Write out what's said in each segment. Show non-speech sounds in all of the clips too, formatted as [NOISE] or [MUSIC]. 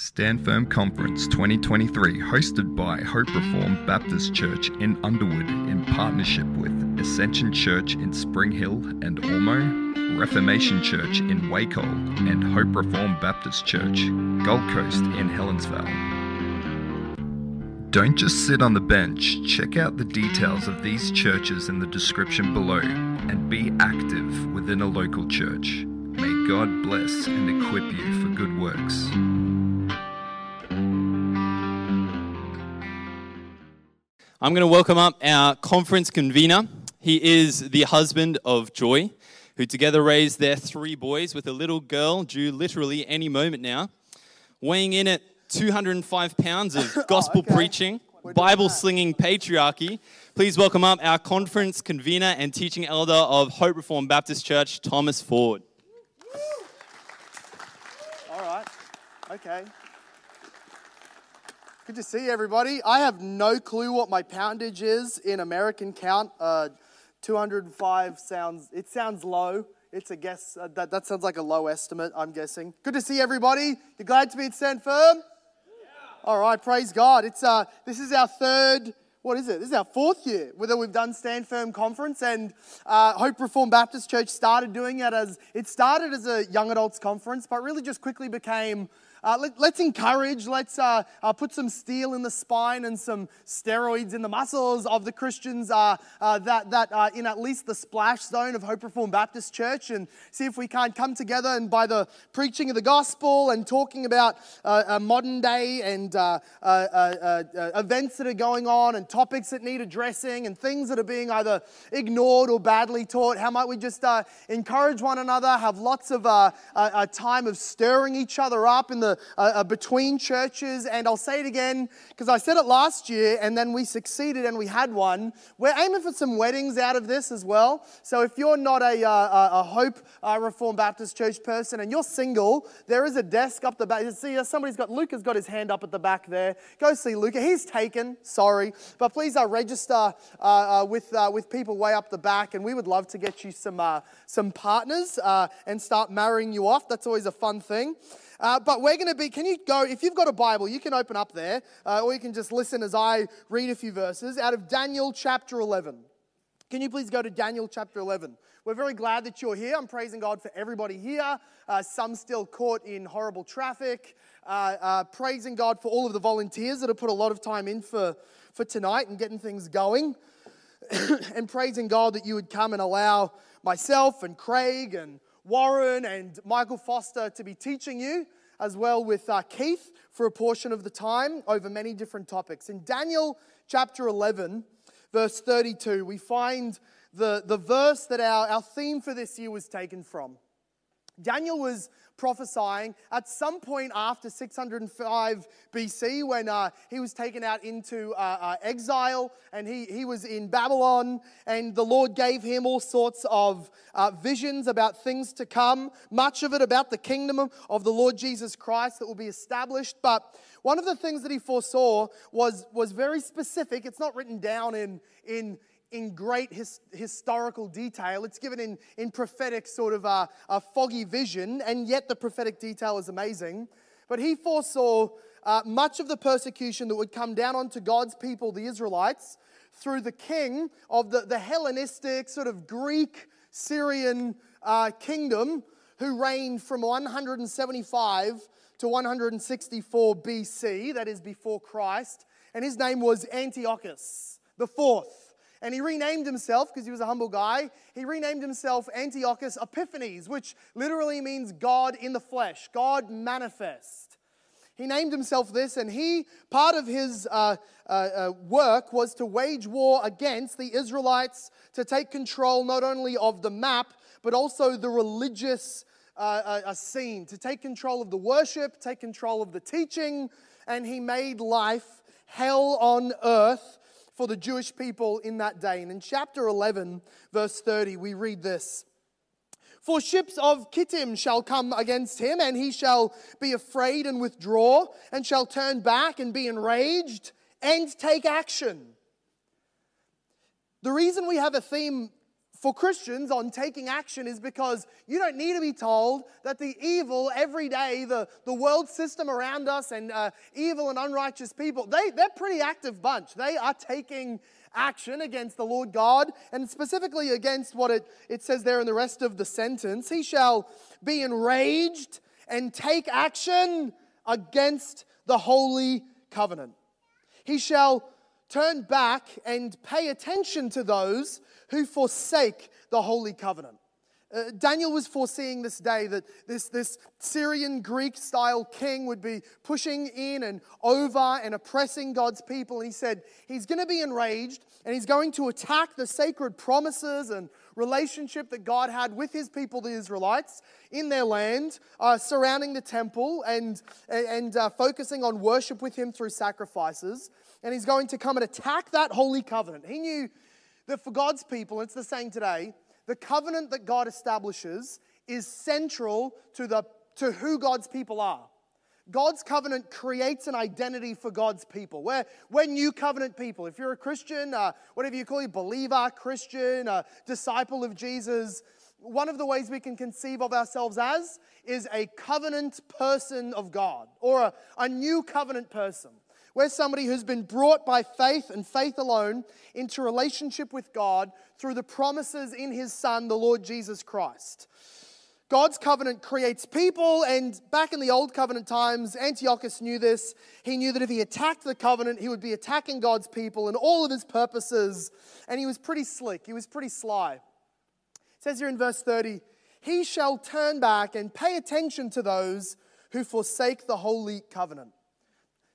Stand Firm Conference 2023, hosted by Hope Reformed Baptist Church in Underwood in partnership with Ascension Church in Spring Hill and Ormeau, Reformation Church in Waco, and Hope Reformed Baptist Church, Gold Coast in Helensvale. Don't just sit on the bench, check out the details of these churches in the description below and be active within a local church. May God bless and equip you for good works. I'm going to welcome up our conference convener. He is the husband of Joy, who together raised their three boys with a little girl due literally any moment now. Weighing in at 205 pounds of [COUGHS] gospel okay. preaching, Bible slinging patriarchy, please welcome up our conference convener and teaching elder of Hope Reformed Baptist Church, Thomas Foord. All right. Okay. Good to see everybody. I have no clue what my poundage is in American count. Uh, 205 sounds, it sounds low. It's a guess. Uh, that, that sounds like a low estimate, I'm guessing. Good to see everybody. You're glad to be at Stand Firm? Yeah. All right, praise God. It's, uh, this is our third, what is it? This is our fourth year whether we've done Stand Firm Conference, and uh, Hope Reformed Baptist Church started doing it as, it started as a young adults conference, but really just quickly became uh, let, us encourage, let's uh, uh, put some steel in the spine and some steroids in the muscles of the Christians uh, uh, that, that are in at least the splash zone of Hope Reformed Baptist Church and see if we can't come together and by the preaching of the gospel and talking about uh, modern day and events that are going on and topics that need addressing and things that are being either ignored or badly taught, how might we just encourage one another, have lots of a time of stirring each other up in the the uh, uh, between churches. And I'll say it again because I said it last year and then we succeeded and we had one. We're aiming for some weddings out of this as well. So if you're not a, uh, a Hope uh, Reformed Baptist Church person and you're single, there is a desk up the back. You see, uh, somebody's got, Luca's got his hand up at the back there. Go see Luca. He's taken, sorry. But please uh, register with, with people way up the back and we would love to get you some, some partners and start marrying you off. That's always a fun thing. Uh, but we're going to be, can you go, if you've got a Bible, you can open up there, uh, or you can just listen as I read a few verses out of Daniel chapter 11. Can you please go to Daniel chapter 11? We're very glad that you're here. I'm praising God for everybody here. Uh, some still caught in horrible traffic. Uh, uh, praising God for all of the volunteers that have put a lot of time in for, for tonight and getting things going. [COUGHS] and praising God that you would come and allow myself and Craig and Warren and Michael Foster to be teaching you, as well with uh, Keith for a portion of the time over many different topics. In Daniel chapter 11, verse 32, we find the, the verse that our, our theme for this year was taken from. Daniel was prophesying at some point after 605 BC when uh, he was taken out into uh, uh, exile and he, he was in Babylon, and the Lord gave him all sorts of uh, visions about things to come, much of it about the kingdom of the Lord Jesus Christ that will be established. But one of the things that he foresaw was, was very specific. It's not written down in, in, in great his, historical detail. It's given in, in prophetic, sort of a, a, foggy vision, and yet the prophetic detail is amazing. But he foresaw uh, much of the persecution that would come down onto God's people, the Israelites, through the king of the, the Hellenistic, sort of Greek Syrian uh, kingdom who reigned from 175 to 164 BC, that is before Christ. And his name was Antiochus the fourth. And he renamed himself, because he was a humble guy, he renamed himself Antiochus Epiphanes, which literally means God in the flesh, God manifest. He named himself this, and he, part of his uh, uh, uh, work was to wage war against the Israelites, to take control not only of the map, but also the religious uh, uh, scene, to take control of the worship, take control of the teaching, and he made life hell on earth for the Jewish people in that day. And in chapter 11, verse 30, we read this. For ships of Kittim shall come against him, and he shall be afraid and withdraw, and shall turn back and be enraged and take action. The reason we have a theme for Christians on taking action is because you don't need to be told that the evil every day, the, the world system around us, and uh, evil and unrighteous people, they, they're pretty active bunch. They are taking action against the Lord God, and specifically against what it, it says there in the rest of the sentence. He shall be enraged and take action against the holy covenant. He shall turn back and pay attention to those who forsake the holy covenant. Uh, Daniel was foreseeing this day that this, this Syrian Greek style king would be pushing in and over and oppressing God's people. And he said he's going to be enraged and he's going to attack the sacred promises and relationship that God had with his people, the Israelites, in their land, uh, surrounding the temple and, and uh, focusing on worship with him through sacrifices. And he's going to come and attack that holy covenant. He knew that for God's people, it's the same today, the covenant that God establishes is central to, the, to who God's people are. God's covenant creates an identity for God's people. We're, we're new covenant people. If you're a Christian, uh, whatever you call you, believer, Christian, uh, disciple of Jesus, one of the ways we can conceive of ourselves as is a covenant person of God or a, a new covenant person. We're somebody who's been brought by faith and faith alone into relationship with God through the promises in His Son, the Lord Jesus Christ. God's covenant creates people, and back in the old covenant times, Antiochus knew this. He knew that if he attacked the covenant, he would be attacking God's people and all of his purposes. And he was pretty slick, he was pretty sly. It says here in verse 30 He shall turn back and pay attention to those who forsake the holy covenant.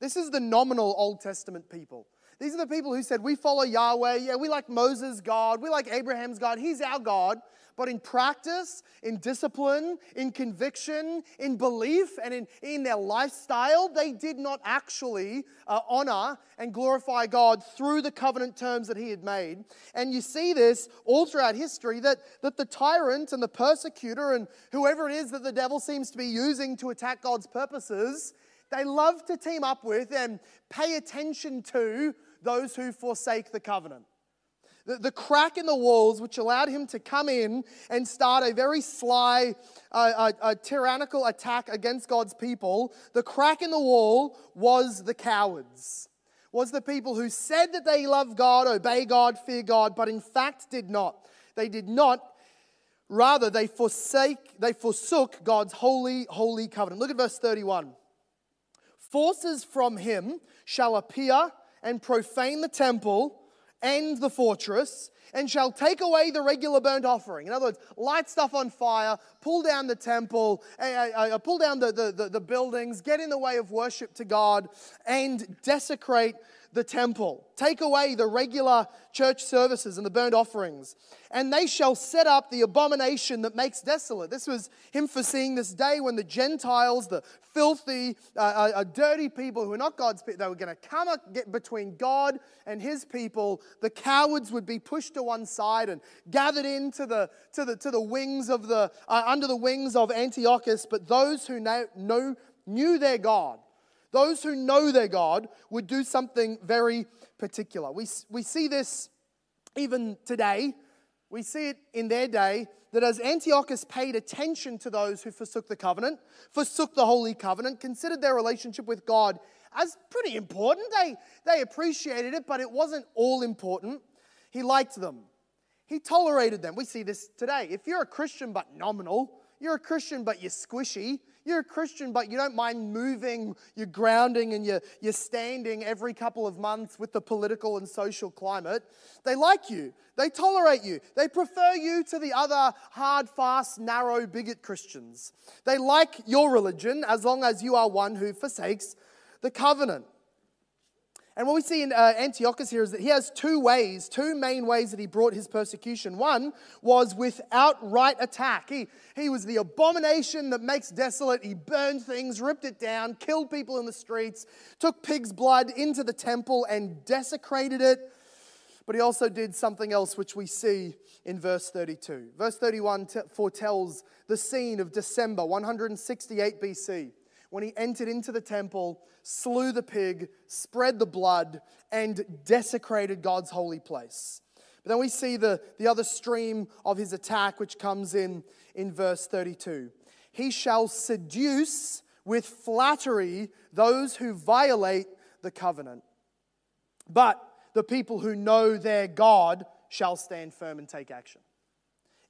This is the nominal Old Testament people. These are the people who said, We follow Yahweh. Yeah, we like Moses' God. We like Abraham's God. He's our God. But in practice, in discipline, in conviction, in belief, and in, in their lifestyle, they did not actually uh, honor and glorify God through the covenant terms that He had made. And you see this all throughout history that, that the tyrant and the persecutor and whoever it is that the devil seems to be using to attack God's purposes they love to team up with and pay attention to those who forsake the covenant. The, the crack in the walls, which allowed him to come in and start a very sly, uh, a, a tyrannical attack against God's people, the crack in the wall was the cowards was the people who said that they love God, obey God, fear God, but in fact did not. They did not. Rather, they forsake, they forsook God's holy, holy covenant. Look at verse 31. Forces from him shall appear and profane the temple and the fortress, and shall take away the regular burnt offering. In other words, light stuff on fire, pull down the temple, uh, pull down the, the, the buildings, get in the way of worship to God, and desecrate the temple, take away the regular church services and the burnt offerings, and they shall set up the abomination that makes desolate. This was him foreseeing this day when the Gentiles, the filthy, uh, uh, uh dirty people who are not God's people, they were going to come up, get between God and his people. The cowards would be pushed to one side and gathered into the, to the, to the wings of the, uh, under the wings of Antiochus, but those who know, know, knew their God those who know their God would do something very particular. We, we see this even today. We see it in their day that as Antiochus paid attention to those who forsook the covenant, forsook the holy covenant, considered their relationship with God as pretty important. They, they appreciated it, but it wasn't all important. He liked them, he tolerated them. We see this today. If you're a Christian but nominal, you're a Christian but you're squishy, you're a Christian, but you don't mind moving, you're grounding and you're, you're standing every couple of months with the political and social climate. They like you, they tolerate you, they prefer you to the other hard, fast, narrow, bigot Christians. They like your religion as long as you are one who forsakes the covenant. And what we see in uh, Antiochus here is that he has two ways, two main ways that he brought his persecution. One was with outright attack. He, he was the abomination that makes desolate. He burned things, ripped it down, killed people in the streets, took pig's blood into the temple and desecrated it. But he also did something else, which we see in verse 32. Verse 31 t- foretells the scene of December 168 BC when he entered into the temple, slew the pig, spread the blood, and desecrated God's holy place. But then we see the, the other stream of his attack, which comes in in verse 32. He shall seduce with flattery those who violate the covenant. But the people who know their God shall stand firm and take action.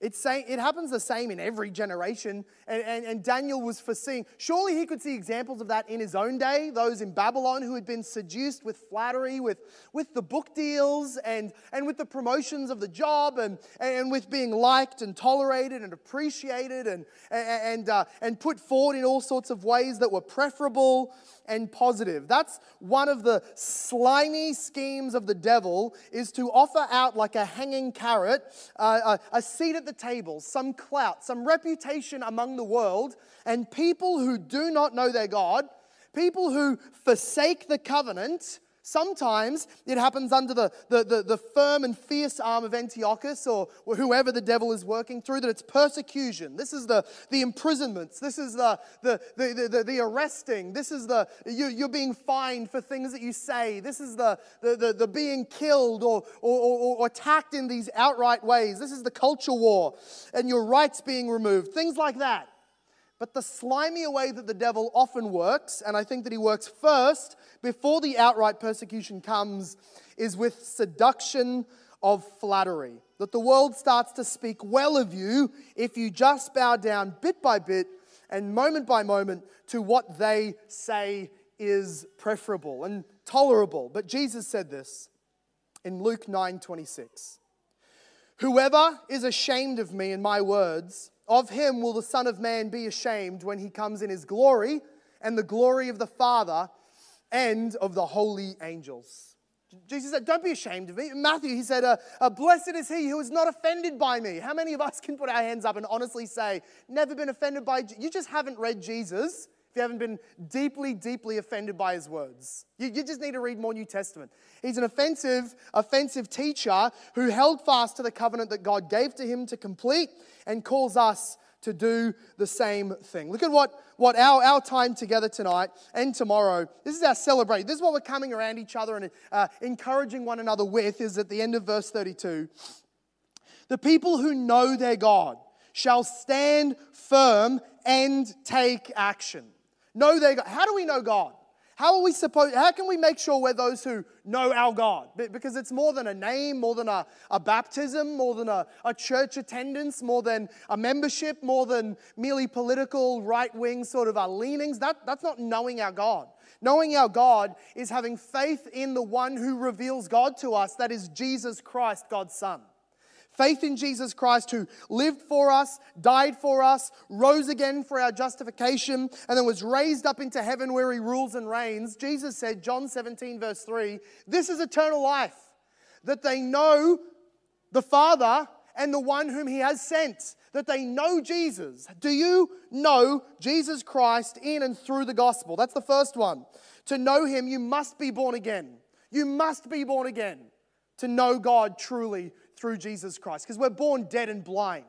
It's saying, it happens the same in every generation. And, and, and, Daniel was foreseeing. Surely he could see examples of that in his own day, those in Babylon who had been seduced with flattery, with, with the book deals, and, and with the promotions of the job, and, and with being liked and tolerated and appreciated, and, and, uh, and put forward in all sorts of ways that were preferable and positive. That's one of the slimy schemes of the devil is to offer out like a hanging carrot, uh, a, a seat at the table, some clout, some reputation among the world, and people who do not know their God, people who forsake the covenant, Sometimes it happens under the, the, the, the, firm and fierce arm of Antiochus or, whoever the devil is working through, that it's persecution. This is the, the imprisonments. This is the, the, the, the, the arresting. This is the, you, you're being fined for things that you say. This is the, the, the, the being killed or, or, or, or attacked in these outright ways. This is the culture war and your rights being removed. Things like that. But the slimier way that the devil often works, and I think that he works first before the outright persecution comes, is with seduction of flattery. That the world starts to speak well of you if you just bow down bit by bit and moment by moment to what they say is preferable and tolerable. But Jesus said this in Luke 9 26. Whoever is ashamed of me and my words, of him will the Son of Man be ashamed when he comes in his glory and the glory of the Father and of the holy angels. Jesus said, Don't be ashamed of me. In Matthew, he said, uh, uh, Blessed is he who is not offended by me. How many of us can put our hands up and honestly say, Never been offended by You just haven't read Jesus if you haven't been deeply, deeply offended by his words. You, you, just need to read more New Testament. He's an offensive, offensive teacher who held fast to the covenant that God gave to him to complete and calls us to do the same thing. Look at what, what our, our time together tonight and tomorrow, this is our celebration. This is what we're coming around each other and uh, encouraging one another with, is at the end of verse 32. The people who know their God shall stand firm and take action. Know their God. How do we know God? How are we supposed, how can we make sure we're those who know our God? Because it's more than a name, more than a, a baptism, more than a, a church attendance, more than a membership, more than merely political right wing sort of our leanings. That, that's not knowing our God. Knowing our God is having faith in the one who reveals God to us, that is Jesus Christ, God's Son. Faith in Jesus Christ, who lived for us, died for us, rose again for our justification, and then was raised up into heaven where he rules and reigns. Jesus said, John 17, verse 3, this is eternal life, that they know the Father and the one whom he has sent, that they know Jesus. Do you know Jesus Christ in and through the gospel? That's the first one. To know him, you must be born again. You must be born again to know God truly through Jesus Christ because we're born dead and blind.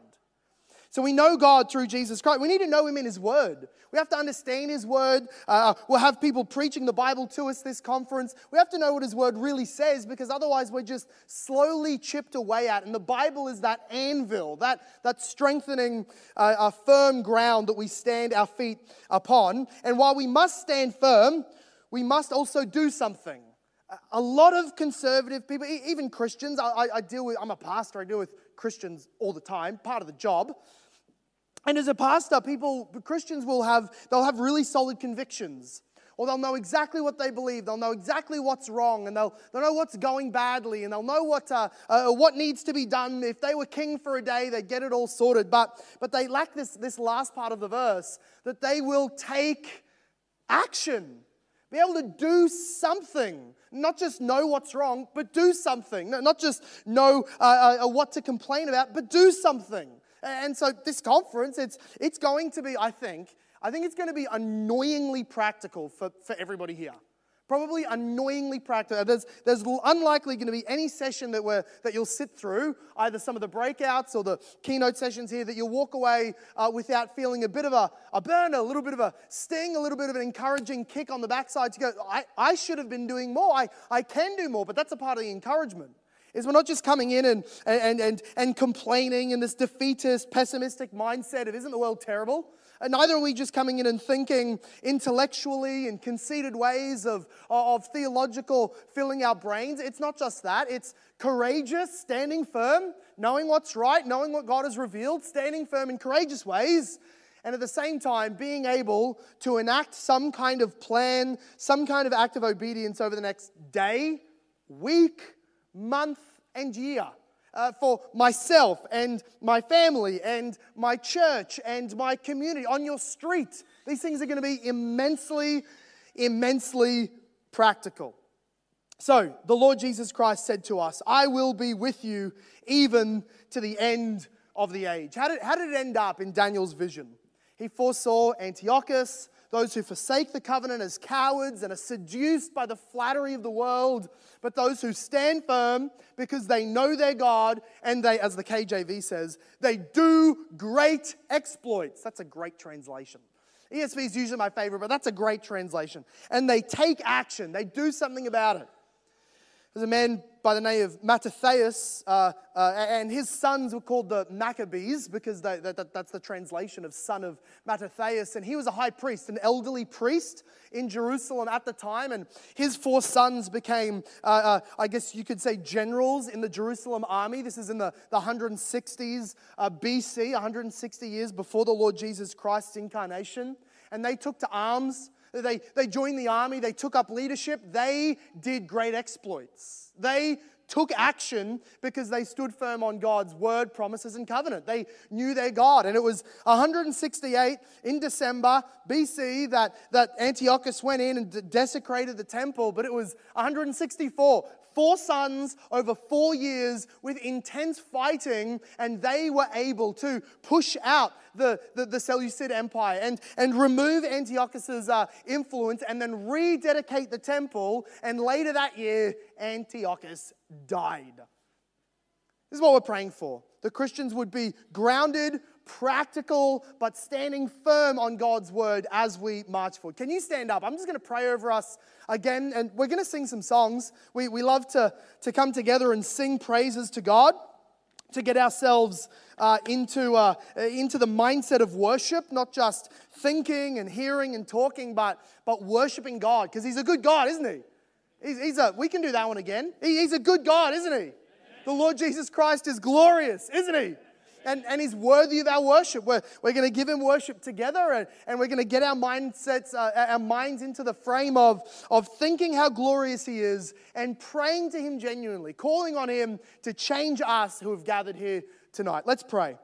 So we know God through Jesus Christ. We need to know Him in His Word. We have to understand His Word. Uh, we'll have people preaching the Bible to us this conference. We have to know what His Word really says because otherwise we're just slowly chipped away at. And the Bible is that anvil, that, that strengthening, uh, firm ground that we stand our feet upon. And while we must stand firm, we must also do something a lot of conservative people, even Christians, I, I, deal with, I'm a pastor, I deal with Christians all the time, part of the job. And as a pastor, people, Christians will have, they'll have really solid convictions. Or they'll know exactly what they believe. They'll know exactly what's wrong, and they'll, they'll know what's going badly, and they'll know what, uh, uh, what needs to be done. If they were king for a day, they'd get it all sorted. But, but they lack this, this last part of the verse that they will take action. Be able to do something. Not just know what's wrong, but do something. Not just know uh, uh, uh, what to complain about, but do something. And so this conference, it's, it's going to be, I think, I think it's going to be annoyingly practical for, for everybody here. Probably annoyingly practical. There's, there's unlikely going to be any session that, we're, that you'll sit through, either some of the breakouts or the keynote sessions here, that you'll walk away uh, without feeling a bit of a, a burn, a little bit of a sting, a little bit of an encouraging kick on the backside to go, I, I should have been doing more. I, I can do more, but that's a part of the encouragement. is we're not just coming in and, and, and, and complaining in this defeatist, pessimistic mindset of isn't the world terrible? And neither are we just coming in and thinking intellectually in conceited ways of, of theological filling our brains. It's not just that, it's courageous, standing firm, knowing what's right, knowing what God has revealed, standing firm in courageous ways, and at the same time being able to enact some kind of plan, some kind of act of obedience over the next day, week, month, and year. Uh, for myself and my family and my church and my community on your street. These things are going to be immensely, immensely practical. So, the Lord Jesus Christ said to us, I will be with you even to the end of the age. How did, how did it end up in Daniel's vision? He foresaw Antiochus, those who forsake the covenant as cowards and are seduced by the flattery of the world, but those who stand firm because they know their God and they, as the KJV says, they do great exploits. That's a great translation. ESV is usually my favorite, but that's a great translation. And they take action, they do something about it. There's a man by the name of Mattathias, uh, uh, and his sons were called the Maccabees because they, that, that's the translation of son of Mattathias. And he was a high priest, an elderly priest in Jerusalem at the time. And his four sons became, uh, uh I guess you could say, generals in the Jerusalem army. This is in the, the 160s uh, BC, 160 years before the Lord Jesus Christ's incarnation. And they took to arms they, they joined the army, they took up leadership, they did great exploits. They took action because they stood firm on God's word, promises, and covenant. They knew their God. And it was 168 in December BC that, that Antiochus went in and desecrated the temple, but it was 164 four sons over four years with intense fighting, and they were able to push out the, the, the Seleucid Empire and, and remove Antiochus's uh, influence and then rededicate the temple. And later that year, Antiochus died. This is what we're praying for. The Christians would be grounded, practical, but standing firm on God's word as we march forward. Can you stand up? I'm just going to pray over us again, and we're going to sing some songs. We, we love to, to come together and sing praises to God, to get ourselves uh, into, uh, into the mindset of worship, not just thinking and hearing and talking, but, but worshiping God, because He's a good God, isn't He? He's, he's, a, we can do that one again. He, he's a good God, isn't He? The Lord Jesus Christ is glorious, isn't He? And, and He's worthy of our worship. We're, we're going to give Him worship together and, and we're going to get our mindsets, uh, our minds into the frame of, of thinking how glorious He is and praying to Him genuinely, calling on Him to change us who have gathered here tonight. Let's pray.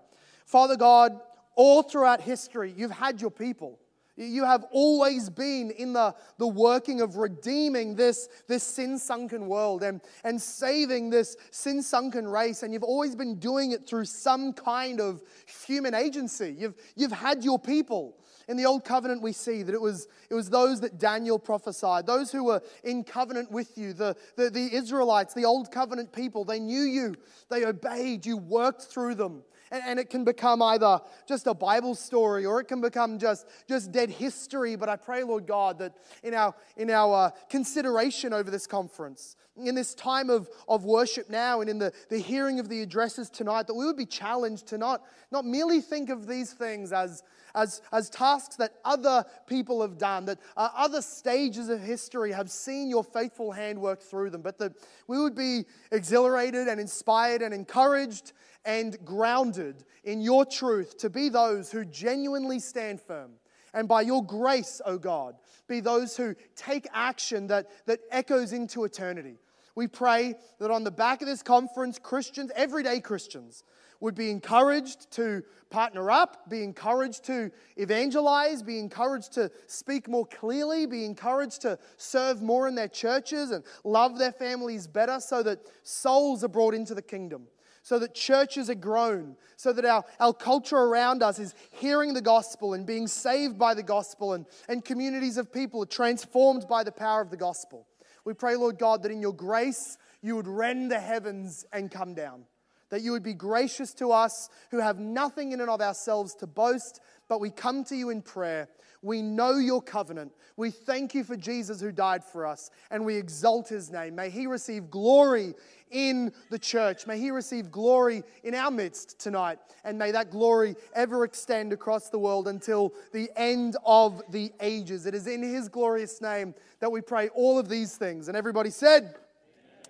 Father God, all throughout history, you've had your people. You have always been in the, the working of redeeming this, this sin sunken world and, and saving this sin sunken race. And you've always been doing it through some kind of human agency. You've, you've had your people. In the Old Covenant, we see that it was, it was those that Daniel prophesied, those who were in covenant with you, the, the, the Israelites, the Old Covenant people. They knew you, they obeyed, you worked through them and, and it can become either just a Bible story or it can become just, just dead history. But I pray, Lord God, that in our, in our uh, consideration over this conference, in this time of, of worship now and in the, the hearing of the addresses tonight, that we would be challenged to not, not merely think of these things as, as, as tasks that other people have done, that uh, other stages of history have seen your faithful hand work through them, but that we would be exhilarated and inspired and encouraged and grounded in your truth to be those who genuinely stand firm. And by your grace, O oh God, be those who take action that, that echoes into eternity. We pray that on the back of this conference, Christians, everyday Christians, would be encouraged to partner up, be encouraged to evangelize, be encouraged to speak more clearly, be encouraged to serve more in their churches and love their families better so that souls are brought into the kingdom so that churches are grown, so that our, our culture around us is hearing the gospel and being saved by the gospel, and, and communities of people are transformed by the power of the gospel. We pray, Lord God, that in your grace you would rend the heavens and come down, that you would be gracious to us who have nothing in and of ourselves to boast, but we come to you in prayer. We know your covenant. We thank you for Jesus who died for us, and we exalt his name. May he receive glory in the church. May he receive glory in our midst tonight, and may that glory ever extend across the world until the end of the ages. It is in his glorious name that we pray all of these things. And everybody said,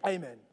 Amen. Amen.